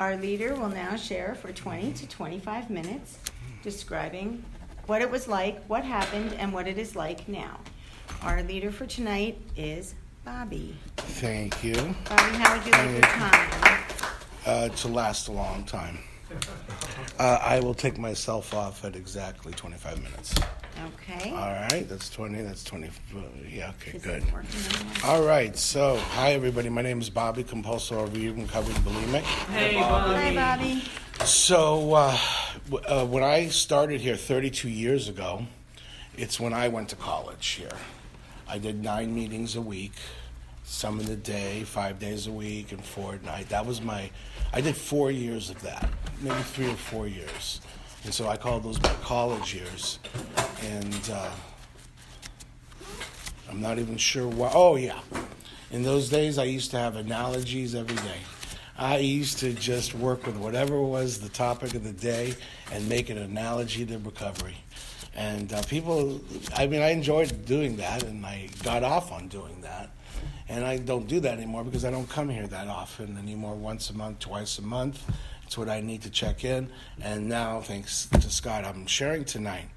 Our leader will now share for 20 to 25 minutes describing what it was like, what happened, and what it is like now. Our leader for tonight is Bobby. Thank you. Bobby, how would you like your time? Uh, to last a long time. Uh, I will take myself off at exactly 25 minutes. Okay. All right, that's 20, that's 20. uh, Yeah, okay, Is good. it working anymore? All right, so hi everybody. My name is Bobby, compulsive overeater recovered bulimic. Hi, Bobby. So uh, w- uh, when I started here 32 years ago, it's when I went to college here. I did nine meetings a week, some in the day, five days a week, and four at night. That was my. I did four years of that, maybe three or four years, and so I call those my college years. And uh, I'm not even sure why. Oh yeah, in those days I used to have analogies every day. I used to just work with whatever was the topic of the day and make an analogy to recovery. And uh, people, I mean, I enjoyed doing that, and I got off on doing that. And I don't do that anymore because I don't come here that often anymore. Once a month, twice a month. It's what I need to check in. And now, thanks to Scott, I'm sharing tonight.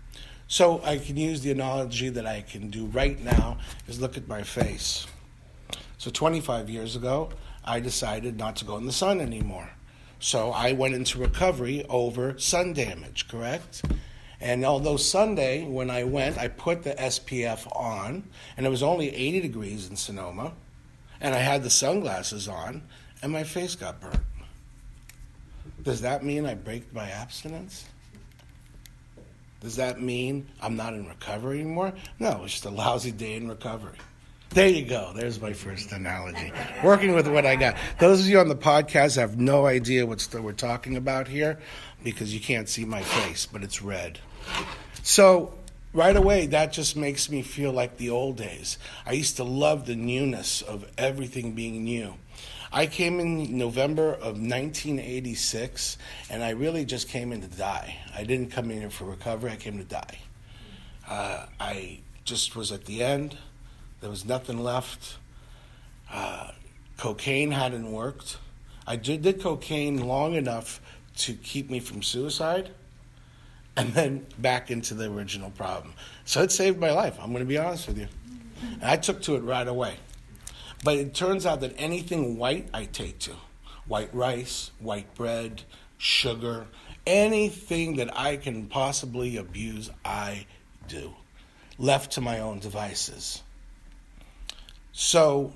So I can use the analogy that I can do right now is look at my face. So 25 years ago, I decided not to go in the sun anymore. So I went into recovery over sun damage, correct? And although Sunday, when I went, I put the SPF on, and it was only 80 degrees in Sonoma, and I had the sunglasses on, and my face got burnt. Does that mean I break my abstinence? Does that mean I'm not in recovery anymore? No, it's just a lousy day in recovery. There you go. There's my first analogy. Working with what I got. Those of you on the podcast have no idea what we're talking about here because you can't see my face, but it's red. So, right away, that just makes me feel like the old days. I used to love the newness of everything being new. I came in November of 1986, and I really just came in to die. I didn't come in here for recovery, I came to die. Uh, I just was at the end. There was nothing left. Uh, cocaine hadn't worked. I did, the cocaine long enough to keep me from suicide and then back into the original problem. So it saved my life, I'm going to be honest with you. And I took to it right away. But it turns out that anything white I take to white rice, white bread, sugar, anything that I can possibly abuse, I do, left to my own devices. So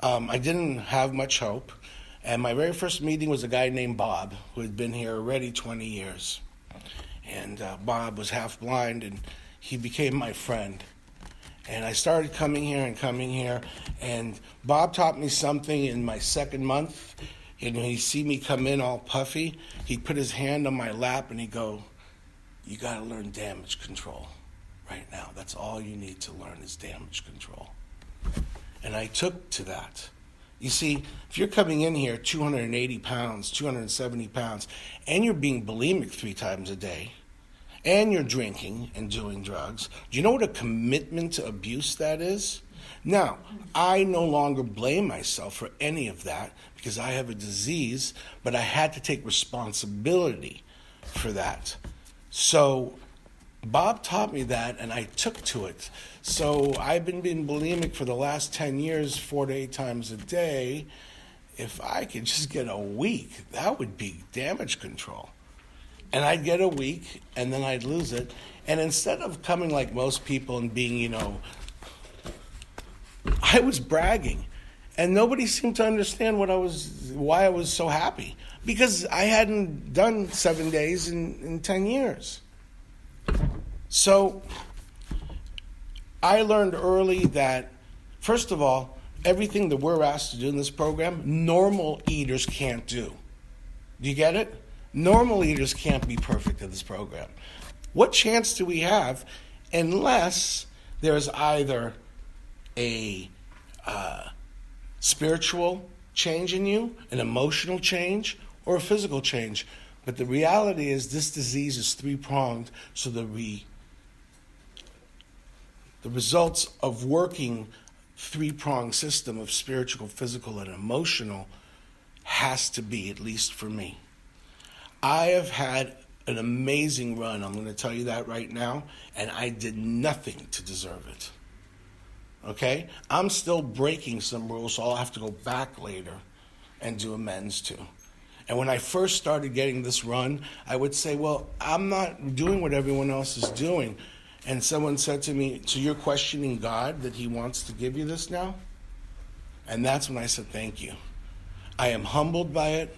um, I didn't have much hope. And my very first meeting was a guy named Bob, who had been here already 20 years. And uh, Bob was half blind, and he became my friend. And I started coming here and coming here. And Bob taught me something in my second month. And when he'd see me come in all puffy, he'd put his hand on my lap and he'd go, You got to learn damage control right now. That's all you need to learn is damage control. And I took to that. You see, if you're coming in here 280 pounds, 270 pounds, and you're being bulimic three times a day, and you're drinking and doing drugs, do you know what a commitment to abuse that is? Now, I no longer blame myself for any of that because I have a disease, but I had to take responsibility for that. So, Bob taught me that, and I took to it. So I've been being bulimic for the last 10 years, four to eight times a day. If I could just get a week, that would be damage control. And I'd get a week, and then I'd lose it. And instead of coming like most people and being, you know, I was bragging. And nobody seemed to understand what I was, why I was so happy. Because I hadn't done seven days in, in 10 years. So I learned early that, first of all, everything that we're asked to do in this program, normal eaters can't do. Do you get it? Normal eaters can't be perfect in this program. What chance do we have unless there's either a uh, spiritual change in you, an emotional change, or a physical change? But the reality is, this disease is three pronged, so that we the results of working three pronged system of spiritual, physical, and emotional has to be, at least for me. I have had an amazing run. I'm going to tell you that right now. And I did nothing to deserve it. Okay? I'm still breaking some rules, so I'll have to go back later and do amends to. And when I first started getting this run, I would say, Well, I'm not doing what everyone else is doing. And someone said to me, So you're questioning God that He wants to give you this now? And that's when I said, Thank you. I am humbled by it.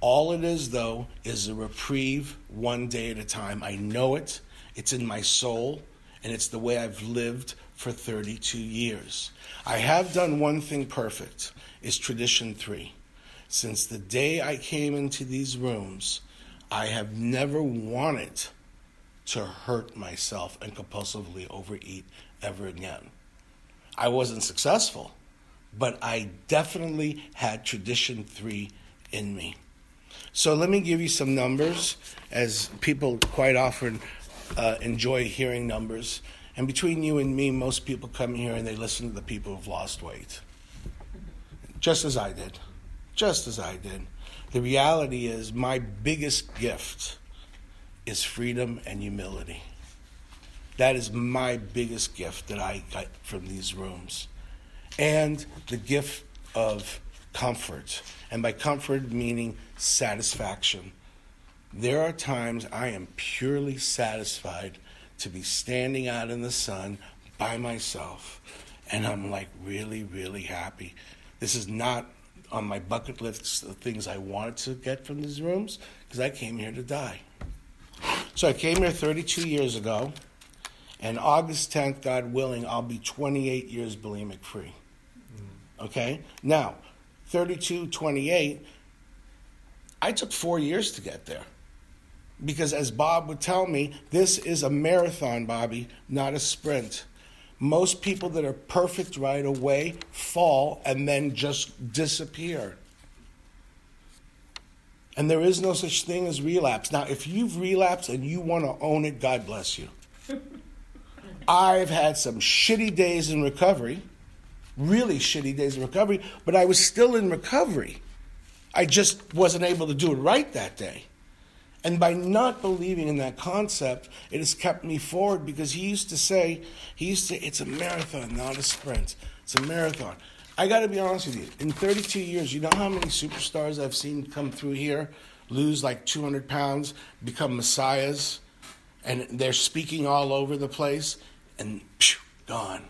All it is, though, is a reprieve one day at a time. I know it, it's in my soul, and it's the way I've lived for 32 years. I have done one thing perfect, is tradition three. Since the day I came into these rooms, I have never wanted to hurt myself and compulsively overeat ever again. I wasn't successful, but I definitely had tradition three in me. So let me give you some numbers, as people quite often uh, enjoy hearing numbers. And between you and me, most people come here and they listen to the people who've lost weight, just as I did. Just as I did. The reality is, my biggest gift is freedom and humility. That is my biggest gift that I got from these rooms. And the gift of comfort. And by comfort, meaning satisfaction. There are times I am purely satisfied to be standing out in the sun by myself. And I'm like really, really happy. This is not on my bucket list of things I wanted to get from these rooms because I came here to die. So I came here 32 years ago, and August 10th, God willing, I'll be 28 years bulimic free. Mm. Okay? Now, 32, 28, I took four years to get there. Because as Bob would tell me, this is a marathon, Bobby, not a sprint. Most people that are perfect right away fall and then just disappear. And there is no such thing as relapse. Now, if you've relapsed and you want to own it, God bless you. I've had some shitty days in recovery, really shitty days of recovery, but I was still in recovery. I just wasn't able to do it right that day. And by not believing in that concept, it has kept me forward because he used to say, he used to, it's a marathon, not a sprint. It's a marathon. I got to be honest with you. In 32 years, you know how many superstars I've seen come through here, lose like 200 pounds, become messiahs, and they're speaking all over the place, and phew, gone.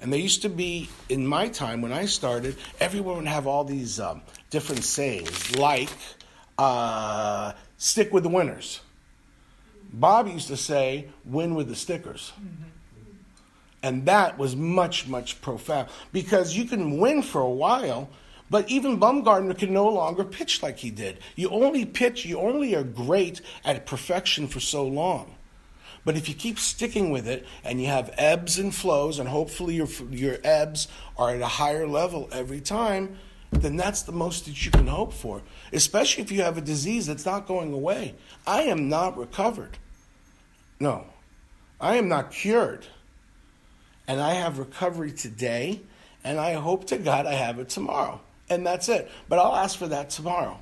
And there used to be, in my time when I started, everyone would have all these um, different sayings, like, uh, stick with the winners. Bob used to say, win with the stickers. And that was much, much profound because you can win for a while, but even Bumgarner can no longer pitch like he did. You only pitch, you only are great at perfection for so long. But if you keep sticking with it and you have ebbs and flows, and hopefully your, your ebbs are at a higher level every time, then that's the most that you can hope for, especially if you have a disease that's not going away. I am not recovered. No, I am not cured. And I have recovery today, and I hope to God I have it tomorrow. And that's it. But I'll ask for that tomorrow.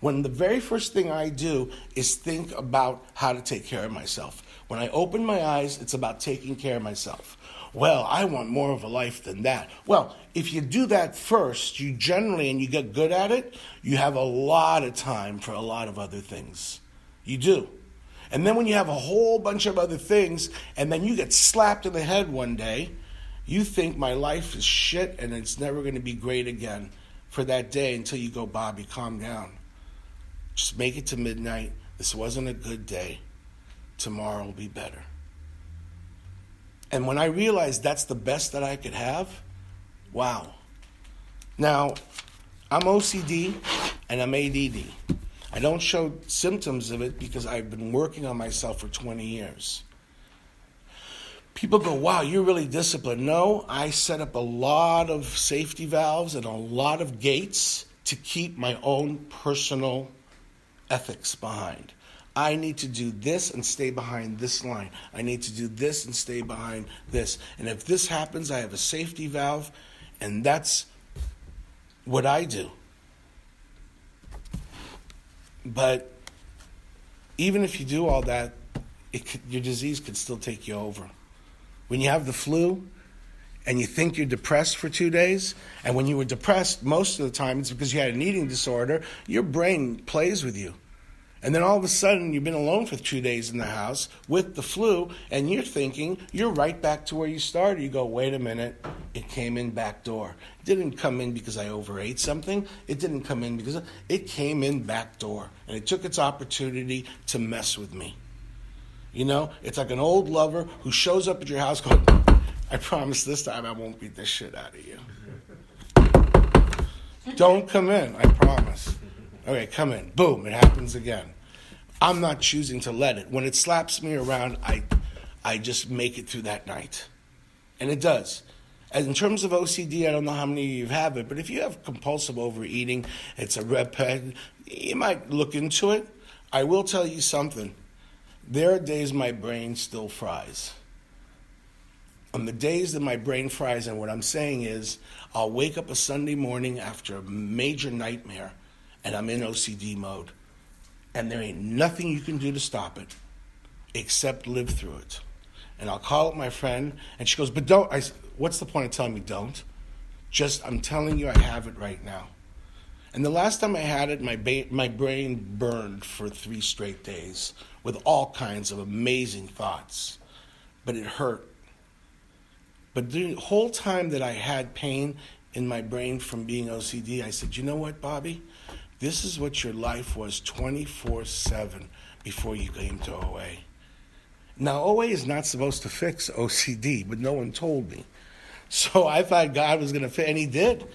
When the very first thing I do is think about how to take care of myself. When I open my eyes, it's about taking care of myself well, I want more of a life than that. Well, if you do that first, you generally, and you get good at it, you have a lot of time for a lot of other things. You do. And then when you have a whole bunch of other things, and then you get slapped in the head one day, you think my life is shit and it's never going to be great again for that day until you go, Bobby, calm down. Just make it to midnight. This wasn't a good day. Tomorrow will be better. And when I realized that's the best that I could have, wow. Now, I'm OCD and I'm ADD. I don't show symptoms of it because I've been working on myself for 20 years. People go, wow, you're really disciplined. No, I set up a lot of safety valves and a lot of gates to keep my own personal ethics behind. I need to do this and stay behind this line. I need to do this and stay behind this. And if this happens, I have a safety valve, and that's what I do. But even if you do all that, could, your disease could still take you over. When you have the flu and you think you're depressed for two days, and when you were depressed, most of the time it's because you had an eating disorder, your brain plays with you. And then all of a sudden, you've been alone for two days in the house with the flu, and you're thinking you're right back to where you started. You go, wait a minute, it came in back door. It didn't come in because I overate something. It didn't come in because it came in back door, and it took its opportunity to mess with me. You know, it's like an old lover who shows up at your house going, I promise this time I won't beat the shit out of you. Don't come in, I promise. Okay, come in. Boom, it happens again. I'm not choosing to let it. When it slaps me around, I, I just make it through that night. And it does. And in terms of OCD, I don't know how many of you have it, but if you have compulsive overeating, it's a repet, you might look into it. I will tell you something. There are days my brain still fries. On the days that my brain fries, and what I'm saying is, I'll wake up a Sunday morning after a major nightmare and I'm in OCD mode. And there ain't nothing you can do to stop it except live through it. And I'll call up my friend, and she goes, But don't. I, What's the point of telling me don't? Just, I'm telling you, I have it right now. And the last time I had it, my, ba- my brain burned for three straight days with all kinds of amazing thoughts. But it hurt. But the whole time that I had pain in my brain from being OCD, I said, You know what, Bobby? This is what your life was 24 7 before you came to OA. Now, OA is not supposed to fix OCD, but no one told me. So I thought God was going to fit, and He did.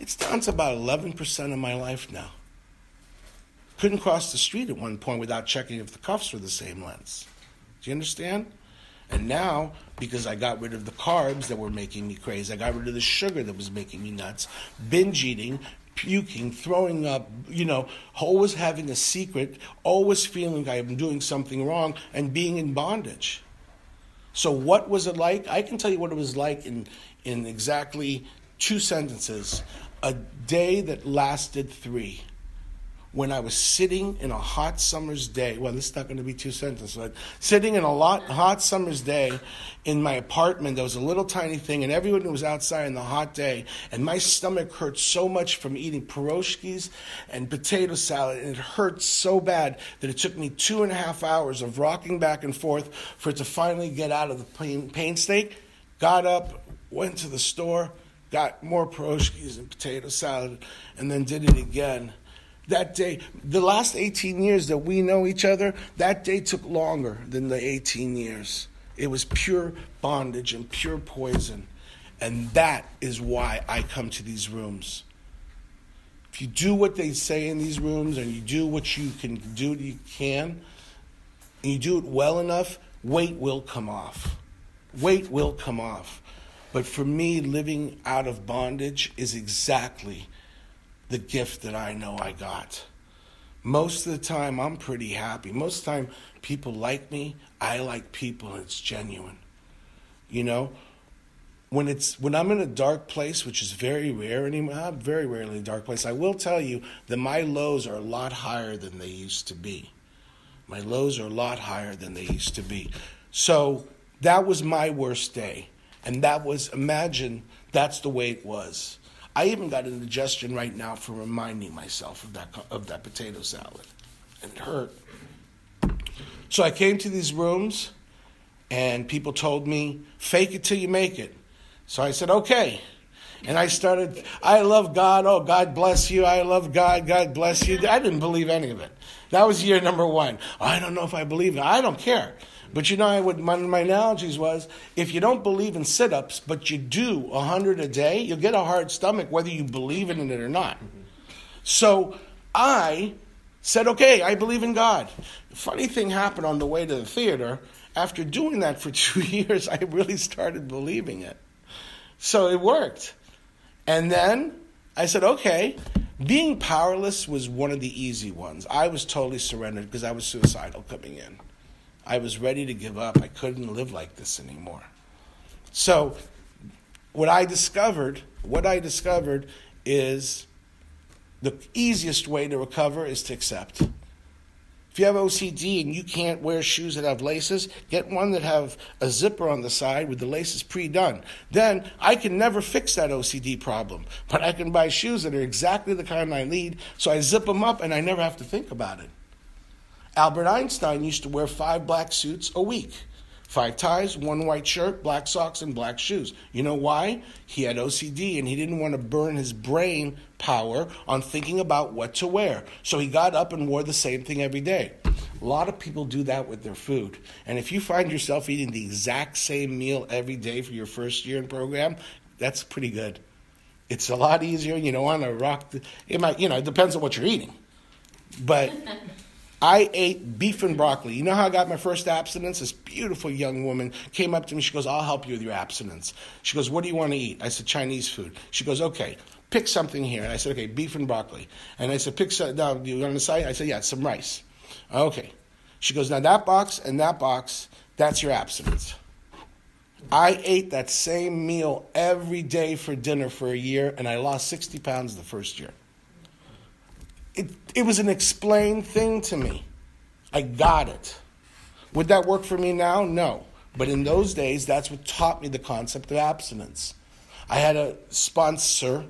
It's down to about 11% of my life now. Couldn't cross the street at one point without checking if the cuffs were the same length. Do you understand? And now, because I got rid of the carbs that were making me crazy, I got rid of the sugar that was making me nuts, binge eating, puking, throwing up, you know, always having a secret, always feeling I am doing something wrong, and being in bondage. So, what was it like? I can tell you what it was like in, in exactly two sentences a day that lasted three when I was sitting in a hot summer's day. Well, this is not going to be two sentences, but sitting in a lot, hot summer's day in my apartment. There was a little tiny thing, and everyone was outside in the hot day, and my stomach hurt so much from eating pierogies and potato salad, and it hurt so bad that it took me two and a half hours of rocking back and forth for it to finally get out of the pain, pain state. Got up, went to the store, got more pierogies and potato salad, and then did it again that day, the last 18 years that we know each other, that day took longer than the 18 years. It was pure bondage and pure poison. And that is why I come to these rooms. If you do what they say in these rooms and you do what you can do, you can, and you do it well enough, weight will come off. Weight will come off. But for me, living out of bondage is exactly the gift that I know I got. Most of the time, I'm pretty happy. Most of the time, people like me. I like people, and it's genuine. You know, when it's when I'm in a dark place, which is very rare anymore, I'm very rarely in a dark place. I will tell you that my lows are a lot higher than they used to be. My lows are a lot higher than they used to be. So that was my worst day, and that was imagine that's the way it was. I even got an indigestion right now for reminding myself of that of that potato salad, and it hurt. So I came to these rooms, and people told me, "Fake it till you make it." So I said, "Okay." And I started, I love God. Oh, God bless you. I love God. God bless you. I didn't believe any of it. That was year number one. I don't know if I believe it. I don't care. But you know, I would, my, my analogies was if you don't believe in sit ups, but you do 100 a day, you'll get a hard stomach whether you believe in it or not. So I said, okay, I believe in God. Funny thing happened on the way to the theater. After doing that for two years, I really started believing it. So it worked. And then I said, okay, being powerless was one of the easy ones. I was totally surrendered because I was suicidal coming in. I was ready to give up. I couldn't live like this anymore. So, what I discovered, what I discovered is the easiest way to recover is to accept. If you have OCD and you can't wear shoes that have laces, get one that have a zipper on the side with the laces pre-done. Then I can never fix that OCD problem, but I can buy shoes that are exactly the kind I need, so I zip them up and I never have to think about it. Albert Einstein used to wear five black suits a week. Five ties, one white shirt, black socks, and black shoes. You know why? He had OCD and he didn't want to burn his brain power on thinking about what to wear. So he got up and wore the same thing every day. A lot of people do that with their food. And if you find yourself eating the exact same meal every day for your first year in program, that's pretty good. It's a lot easier. You don't want to rock it might, you know, it depends on what you're eating. But I ate beef and broccoli. You know how I got my first abstinence? This beautiful young woman came up to me. She goes, I'll help you with your abstinence. She goes, What do you want to eat? I said, Chinese food. She goes, Okay, pick something here. And I said, Okay, beef and broccoli. And I said, Pick some, now, you on the side? I said, Yeah, some rice. Okay. She goes, Now that box and that box, that's your abstinence. I ate that same meal every day for dinner for a year, and I lost 60 pounds the first year it, it was an explained thing to me. I got it. Would that work for me now? No. But in those days, that's what taught me the concept of abstinence. I had a sponsor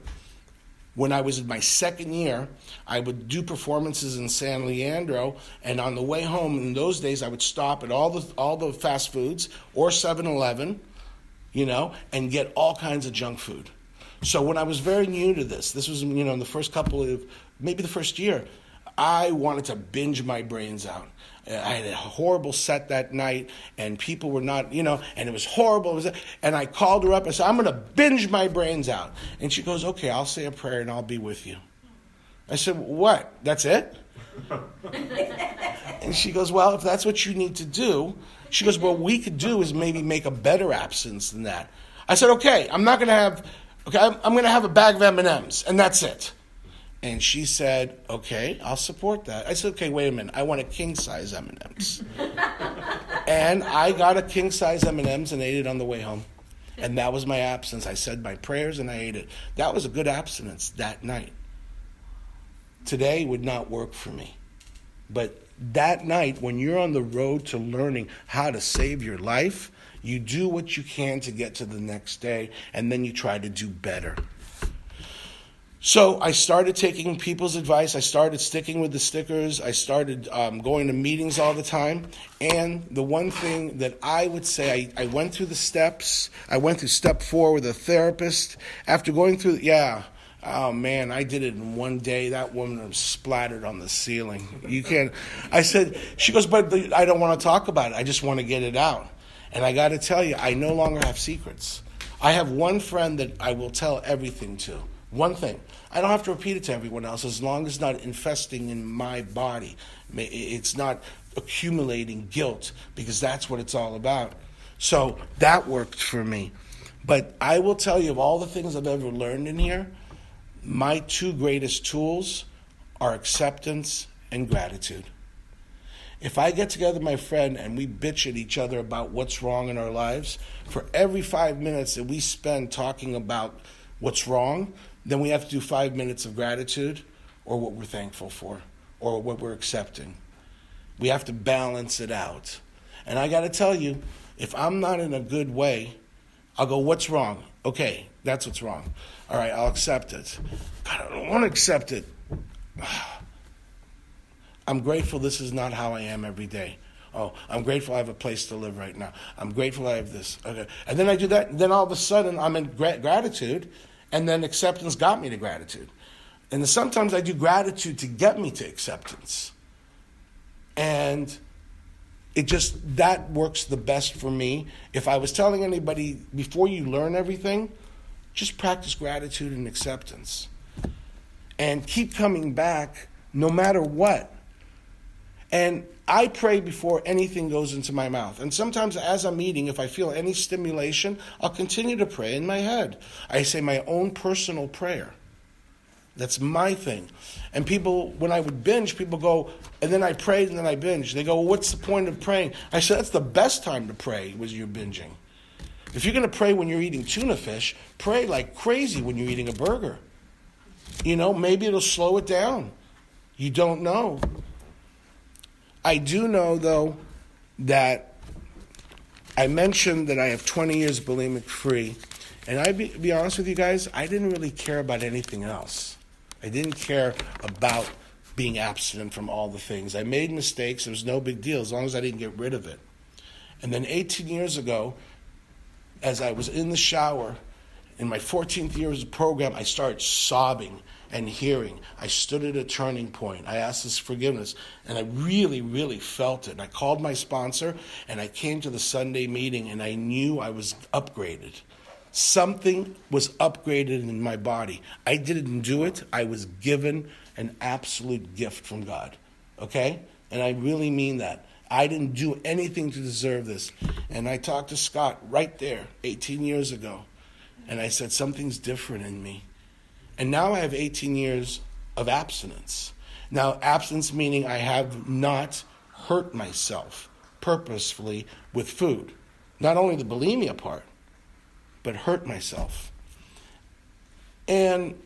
when I was in my second year. I would do performances in San Leandro, and on the way home, in those days, I would stop at all the all the fast foods or 7-Eleven, you know, and get all kinds of junk food. So when I was very new to this, this was you know in the first couple of maybe the first year, I wanted to binge my brains out. Uh, I had a horrible set that night, and people were not, you know, and it was horrible. It was, and I called her up and said, I'm going to binge my brains out. And she goes, Okay, I'll say a prayer and I'll be with you. I said, What? That's it? and she goes, Well, if that's what you need to do, she goes, What we could do is maybe make a better absence than that. I said, Okay, I'm not going to have, okay, I'm, I'm going to have a bag of M&Ms, and that's it. And she said, "Okay, I'll support that." I said, "Okay, wait a minute. I want a king size M and M's." And I got a king size M and M's and ate it on the way home. And that was my abstinence. I said my prayers and I ate it. That was a good abstinence that night. Today would not work for me. But that night, when you're on the road to learning how to save your life, you do what you can to get to the next day, and then you try to do better. So I started taking people's advice. I started sticking with the stickers. I started um, going to meetings all the time. And the one thing that I would say, I, I went through the steps. I went through step four with a therapist. After going through, yeah, oh man, I did it in one day. That woman was splattered on the ceiling. You can't. I said, she goes, but I don't want to talk about it. I just want to get it out. And I got to tell you, I no longer have secrets. I have one friend that I will tell everything to. One thing. I don't have to repeat it to everyone else as long as it's not infesting in my body. It's not accumulating guilt because that's what it's all about. So that worked for me. But I will tell you, of all the things I've ever learned in here, my two greatest tools are acceptance and gratitude. If I get together with my friend and we bitch at each other about what's wrong in our lives, for every five minutes that we spend talking about what's wrong, then we have to do five minutes of gratitude or what we're thankful for or what we're accepting. We have to balance it out. And I got to tell you, if I'm not in a good way, I'll go, What's wrong? Okay, that's what's wrong. All right, I'll accept it. God, I don't want to accept it. I'm grateful this is not how I am every day. Oh, I'm grateful I have a place to live right now. I'm grateful I have this. Okay. And then I do that, and then all of a sudden I'm in gra- gratitude, and then acceptance got me to gratitude. And sometimes I do gratitude to get me to acceptance. And it just, that works the best for me. If I was telling anybody before you learn everything, just practice gratitude and acceptance. And keep coming back no matter what. And I pray before anything goes into my mouth. And sometimes, as I'm eating, if I feel any stimulation, I'll continue to pray in my head. I say my own personal prayer. That's my thing. And people, when I would binge, people go, and then I prayed and then I binge. They go, well, what's the point of praying? I said, that's the best time to pray was you're binging. If you're going to pray when you're eating tuna fish, pray like crazy when you're eating a burger. You know, maybe it'll slow it down. You don't know. I do know, though, that I mentioned that I have 20 years bulimic free. And I be, be honest with you guys, I didn't really care about anything else. I didn't care about being abstinent from all the things. I made mistakes. It was no big deal as long as I didn't get rid of it. And then 18 years ago, as I was in the shower, in my 14th year of the program, I started sobbing and hearing. I stood at a turning point. I asked his forgiveness, and I really, really felt it. And I called my sponsor, and I came to the Sunday meeting, and I knew I was upgraded. Something was upgraded in my body. I didn't do it, I was given an absolute gift from God. Okay? And I really mean that. I didn't do anything to deserve this. And I talked to Scott right there 18 years ago. And I said, Something's different in me. And now I have 18 years of abstinence. Now, abstinence meaning I have not hurt myself purposefully with food. Not only the bulimia part, but hurt myself. And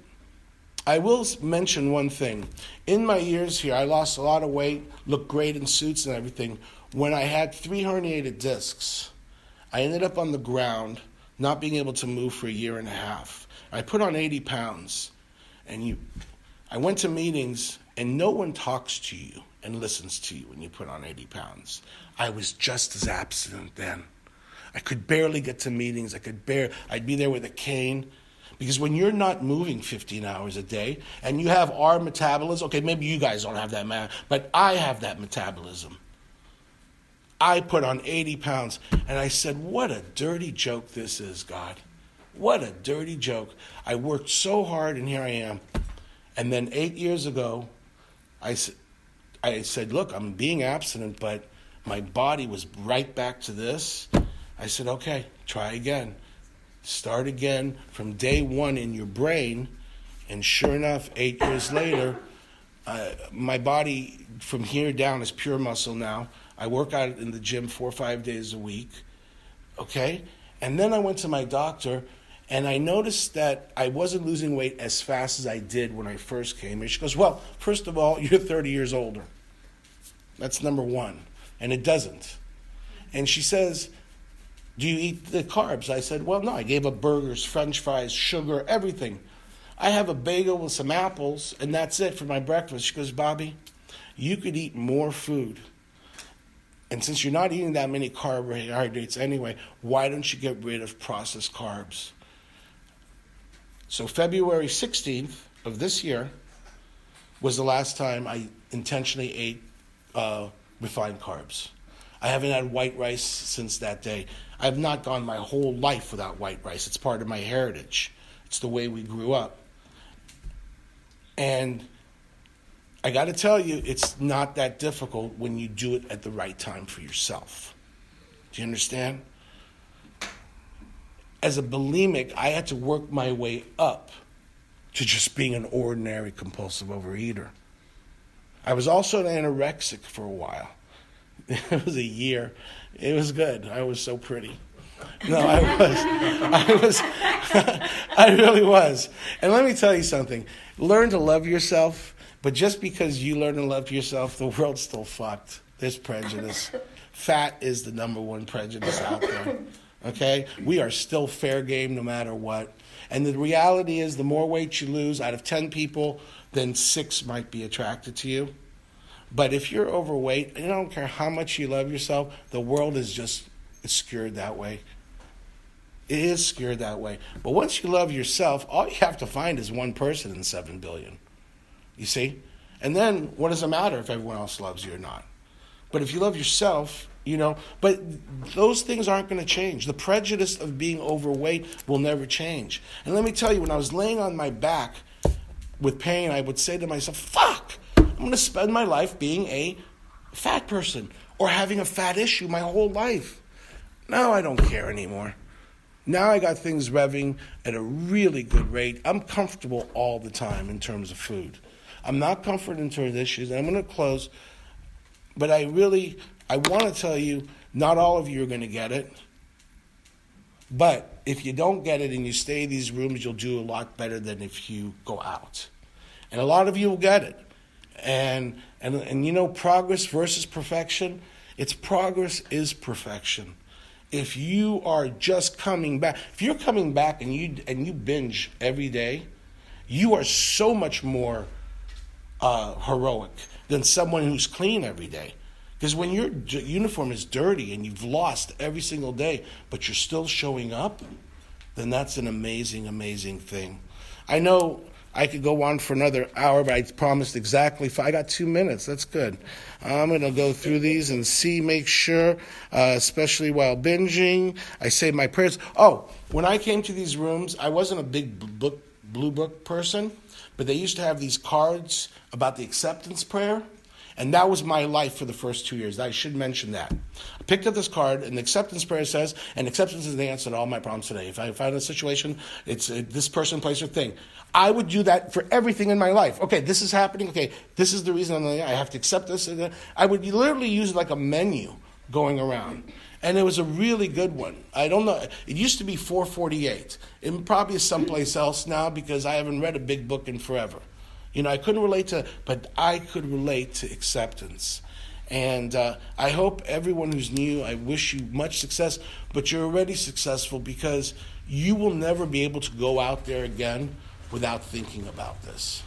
I will mention one thing. In my years here, I lost a lot of weight, looked great in suits and everything. When I had three herniated discs, I ended up on the ground, not being able to move for a year and a half. I put on 80 pounds, and you, I went to meetings, and no one talks to you and listens to you when you put on 80 pounds. I was just as abstinent then. I could barely get to meetings. I could bear. I'd be there with a cane. Because when you're not moving 15 hours a day and you have our metabolism, okay, maybe you guys don't have that, man, but I have that metabolism. I put on 80 pounds and I said, What a dirty joke this is, God. What a dirty joke. I worked so hard and here I am. And then eight years ago, I, I said, Look, I'm being abstinent, but my body was right back to this. I said, Okay, try again. Start again from day one in your brain. And sure enough, eight years later, uh, my body from here down is pure muscle now. I work out in the gym four or five days a week. Okay? And then I went to my doctor and I noticed that I wasn't losing weight as fast as I did when I first came here. She goes, Well, first of all, you're 30 years older. That's number one. And it doesn't. And she says, do you eat the carbs? I said, Well, no, I gave up burgers, french fries, sugar, everything. I have a bagel with some apples, and that's it for my breakfast. She goes, Bobby, you could eat more food. And since you're not eating that many carbohydrates anyway, why don't you get rid of processed carbs? So, February 16th of this year was the last time I intentionally ate uh, refined carbs. I haven't had white rice since that day. I have not gone my whole life without white rice. It's part of my heritage. It's the way we grew up. And I got to tell you, it's not that difficult when you do it at the right time for yourself. Do you understand? As a bulimic, I had to work my way up to just being an ordinary compulsive overeater. I was also an anorexic for a while. It was a year. It was good. I was so pretty. No, I was. I was. I really was. And let me tell you something. Learn to love yourself, but just because you learn to love yourself, the world's still fucked. There's prejudice. Fat is the number one prejudice out there. Okay? We are still fair game no matter what. And the reality is, the more weight you lose, out of 10 people, then six might be attracted to you. But if you're overweight, I don't care how much you love yourself, the world is just skewed that way. It is skewed that way. But once you love yourself, all you have to find is one person in seven billion. You see? And then what does it matter if everyone else loves you or not? But if you love yourself, you know, but those things aren't going to change. The prejudice of being overweight will never change. And let me tell you, when I was laying on my back with pain, I would say to myself, fuck, I'm going to spend my life being a fat person or having a fat issue my whole life. Now I don't care anymore. Now I got things revving at a really good rate. I'm comfortable all the time in terms of food. I'm not comfortable in terms of issues. I'm going to close, but I really I want to tell you, not all of you are going to get it. But if you don't get it and you stay in these rooms, you'll do a lot better than if you go out. And a lot of you will get it. And, and, and you know, progress versus perfection, it's progress is perfection. If you are just coming back, if you're coming back and you, and you binge every day, you are so much more uh, heroic than someone who's clean every day. Because when your uniform is dirty and you've lost every single day, but you're still showing up, then that's an amazing, amazing thing. I know I could go on for another hour, but I promised exactly five. I got two minutes. That's good. I'm going to go through these and see, make sure, uh, especially while binging. I say my prayers. Oh, when I came to these rooms, I wasn't a big book, blue book person, but they used to have these cards about the acceptance prayer. And that was my life for the first two years. I should mention that. I picked up this card, and the acceptance prayer says, and acceptance is the answer to all my problems today. If I find a situation, it's uh, this person, place, or thing. I would do that for everything in my life. Okay, this is happening. Okay, this is the reason I'm, I have to accept this. I would literally use like a menu going around. And it was a really good one. I don't know. It used to be 448. It probably is someplace else now because I haven't read a big book in forever. You know, I couldn't relate to, but I could relate to acceptance. And uh, I hope everyone who's new, I wish you much success, but you're already successful because you will never be able to go out there again without thinking about this.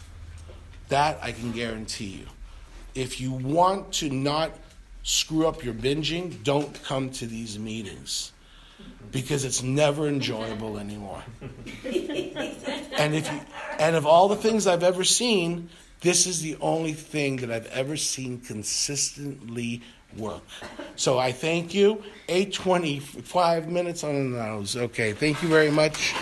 That I can guarantee you. If you want to not screw up your binging, don't come to these meetings because it's never enjoyable anymore. and if you, and of all the things I've ever seen, this is the only thing that I've ever seen consistently work. So I thank you. 825 minutes on the nose. Okay, thank you very much.